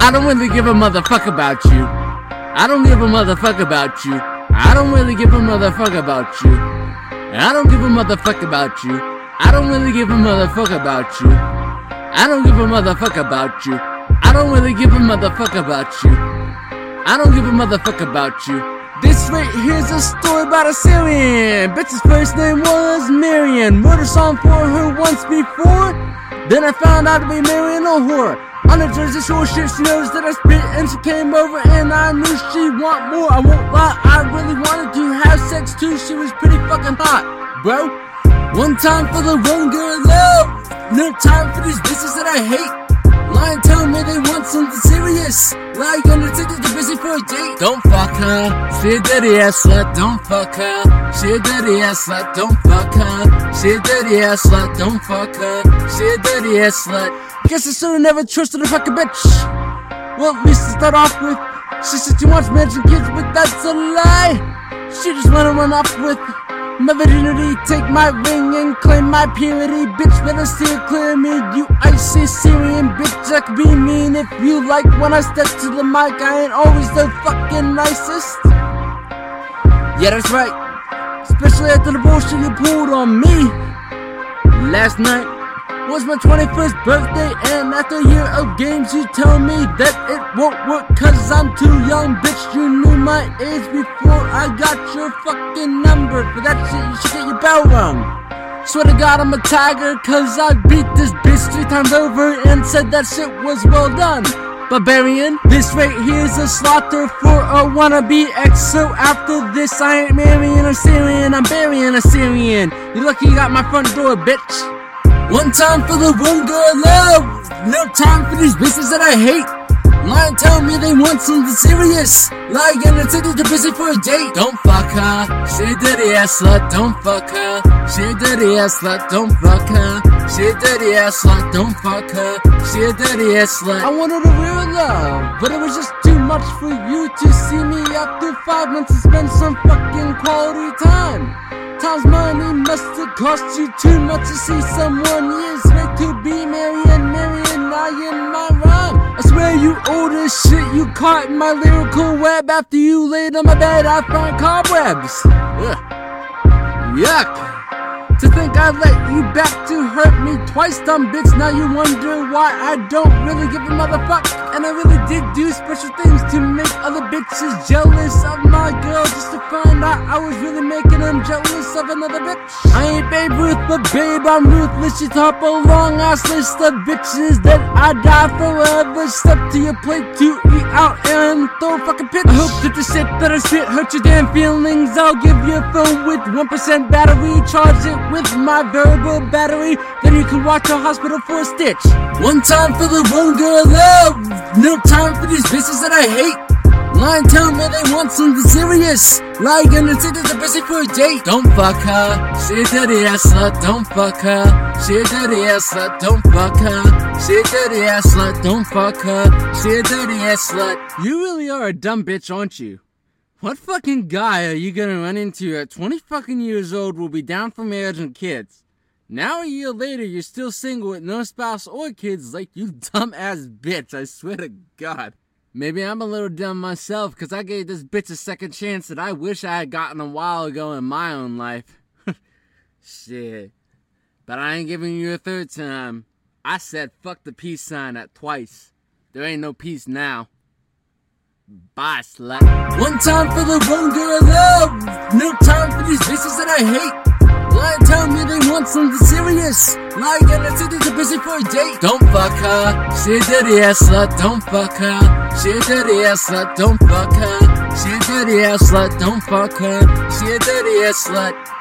I don't really give a motherfucker about you. I don't give a motherfucker about you. I don't really give a motherfucker about you. I don't give a motherfucker about you. I don't really give a motherfucker about you. I don't give a motherfucker about you. I don't really give a motherfucker about you. I don't give a motherfucker about you. This right here's a story about a Syrian. Bitch's first name was Marion. Wrote song for her once before. Then I found out to be Marion a whore. On the Jersey Shore, she knows that I spit, and she came over, and I knew she want more. I won't lie, I really wanted to have sex too. She was pretty fucking hot, bro. One time for the one girl love, no time for these bitches that I hate. Lying, tell me they want something serious. Like Undertaker, they're busy for a date. Don't fuck her. She a dirty ass slut. Don't fuck her. She a dirty ass slut. Don't fuck her. She a dirty ass slut. Don't fuck her. She a dirty ass slut. Guess I should've never trusted a fucking bitch. Well, at least to start off with, she said she wants and kids, but that's a lie. She just wanna run off with my virginity, take my ring and claim my purity. Bitch, better steer clear of me, you icy Syrian bitch. I could be mean if you like when I step to the mic. I ain't always the fucking nicest. Yeah, that's right. Especially after the bullshit you pulled on me last night was my 21st birthday and after a year of games you tell me that it won't work cause I'm too young bitch you knew my age before I got your fucking number for that shit you should get your bell rung Swear to God I'm a tiger cause I beat this bitch three times over and said that shit was well done Barbarian, this right here's a slaughter for a wannabe ex. So after this, I ain't marrying a Syrian, I'm burying a Syrian. You lucky you got my front door, bitch. One time for the one girl love, no time for these bitches that I hate. Lying tell me they want something serious. Lying and take the busy for a date. Don't fuck her. She dirty ass slut. Don't fuck her. She dirty ass slut. Don't fuck her. She dirty ass slut. Don't fuck her. She dirty ass slut. I wanted a real love, but it was just too much for you to see me after five months and spend some fucking quality time. Time's money must have cost you too much to see someone years wait to be Marion, Marion, I in my rhyme. I swear you old as shit, you caught in my lyrical web. After you laid on my bed, I found cobwebs. Ugh. Yuck. To think I let you back to hurt me twice, dumb bitch. Now you wonder why I don't really give a motherfuck. And I really did do special things to make other bitches jealous of my girl just to find out I was really making them jealous of another bitch. I ain't Babe Ruth, but babe, I'm ruthless. You top a long ass list of bitches that I die forever. Step to your plate to eat out and throw a fucking pitch. I hope that the shit that I spit hurt your damn feelings. I'll give you a phone with 1% battery, charge it with my verbal battery. Then you can watch a hospital for a stitch. One time for the one girl love, no time for these bitches that I hate. Lying tell me they want something serious. Lying and say that they're busy for a date. Don't fuck her. She dirty ass slut. Don't fuck her. She dirty ass slut. Don't fuck her. She dirty ass slut. Don't fuck her. She dirty ass slut. You really are a dumb bitch, aren't you? What fucking guy are you gonna run into at 20 fucking years old will be down for marriage and kids? Now a year later, you're still single with no spouse or kids like you dumb ass bitch, I swear to God. Maybe I'm a little dumb myself because I gave this bitch a second chance that I wish I had gotten a while ago in my own life. Shit. But I ain't giving you a third time. I said fuck the peace sign at twice. There ain't no peace now. Bye, slut. One time for the one girl I love. No time for these bitches that I hate. Lying tell me they want something serious. Like and I said they're busy for a date. Don't fuck her. She a dirty ass slut. Don't fuck her. She a dirty ass slut. Don't fuck her. She a dirty ass slut. Don't fuck her. She a dirty ass slut.